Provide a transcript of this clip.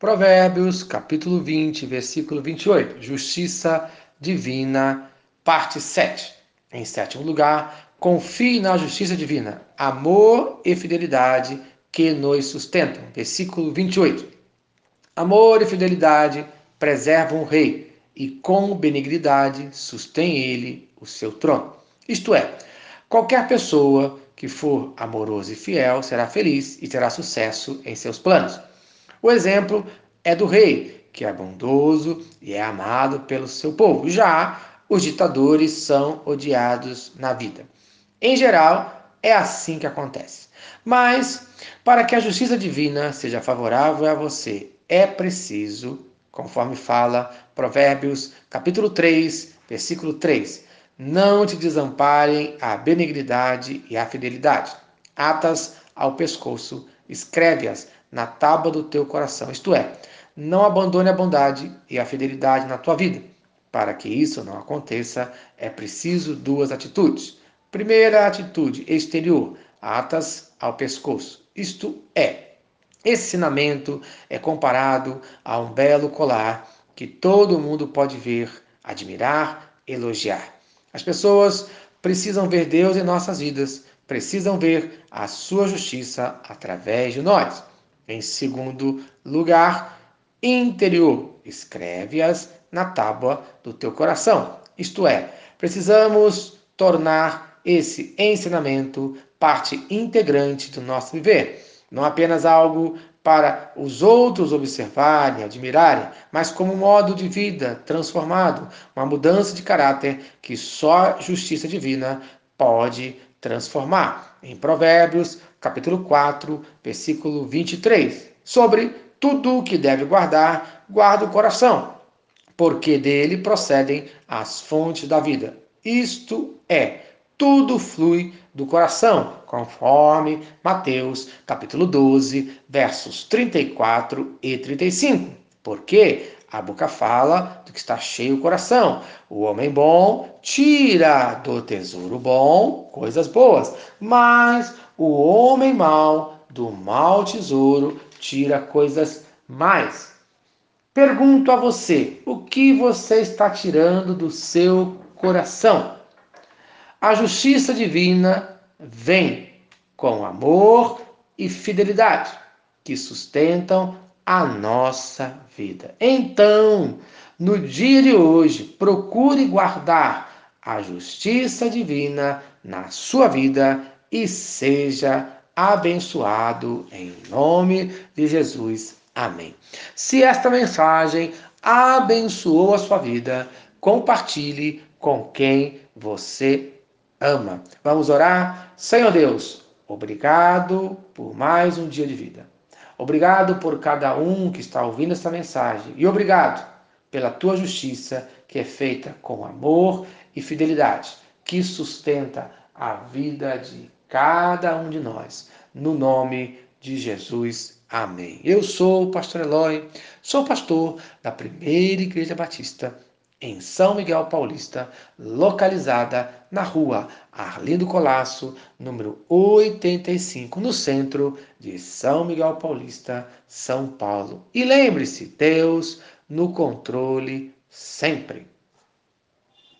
Provérbios, capítulo 20, versículo 28. Justiça divina, parte 7. Em sétimo lugar, confie na justiça divina, amor e fidelidade que nos sustentam. Versículo 28. Amor e fidelidade preservam o rei, e com benignidade sustém ele o seu trono. Isto é, qualquer pessoa que for amoroso e fiel será feliz e terá sucesso em seus planos. O exemplo é do rei, que é bondoso e é amado pelo seu povo. Já os ditadores são odiados na vida. Em geral, é assim que acontece. Mas, para que a justiça divina seja favorável a você, é preciso, conforme fala Provérbios, capítulo 3, versículo 3, não te desamparem a benignidade e a fidelidade. Atas ao pescoço, escreve-as na tábua do teu coração. Isto é, não abandone a bondade e a fidelidade na tua vida. Para que isso não aconteça, é preciso duas atitudes. Primeira atitude exterior, atas ao pescoço. Isto é, esse ensinamento é comparado a um belo colar que todo mundo pode ver, admirar, elogiar. As pessoas precisam ver Deus em nossas vidas, precisam ver a sua justiça através de nós. Em segundo lugar, interior, escreve-as na tábua do teu coração. Isto é, precisamos tornar esse ensinamento parte integrante do nosso viver, não apenas algo para os outros observarem, admirarem, mas como um modo de vida transformado, uma mudança de caráter que só justiça divina pode transformar. Em Provérbios, capítulo 4, versículo 23, sobre tudo o que deve guardar, guarda o coração, porque dele procedem as fontes da vida. Isto é, tudo flui do coração, conforme Mateus capítulo 12, versos 34 e 35. Porque a boca fala do que está cheio o coração. O homem bom tira do tesouro bom coisas boas, mas o homem mau do mau tesouro tira coisas mais. Pergunto a você, o que você está tirando do seu coração? A justiça divina vem com amor e fidelidade que sustentam a nossa vida. Então, no dia de hoje, procure guardar a justiça divina na sua vida e seja abençoado em nome de Jesus. Amém. Se esta mensagem abençoou a sua vida, compartilhe com quem você ama. Vamos orar? Senhor Deus, obrigado por mais um dia de vida. Obrigado por cada um que está ouvindo esta mensagem e obrigado pela tua justiça que é feita com amor e fidelidade, que sustenta a vida de cada um de nós. No nome de Jesus. Amém. Eu sou o pastor Eloy, sou pastor da Primeira Igreja Batista em São Miguel Paulista, localizada na rua Arlindo Colasso, número 85, no centro de São Miguel Paulista, São Paulo. E lembre-se, Deus no controle sempre.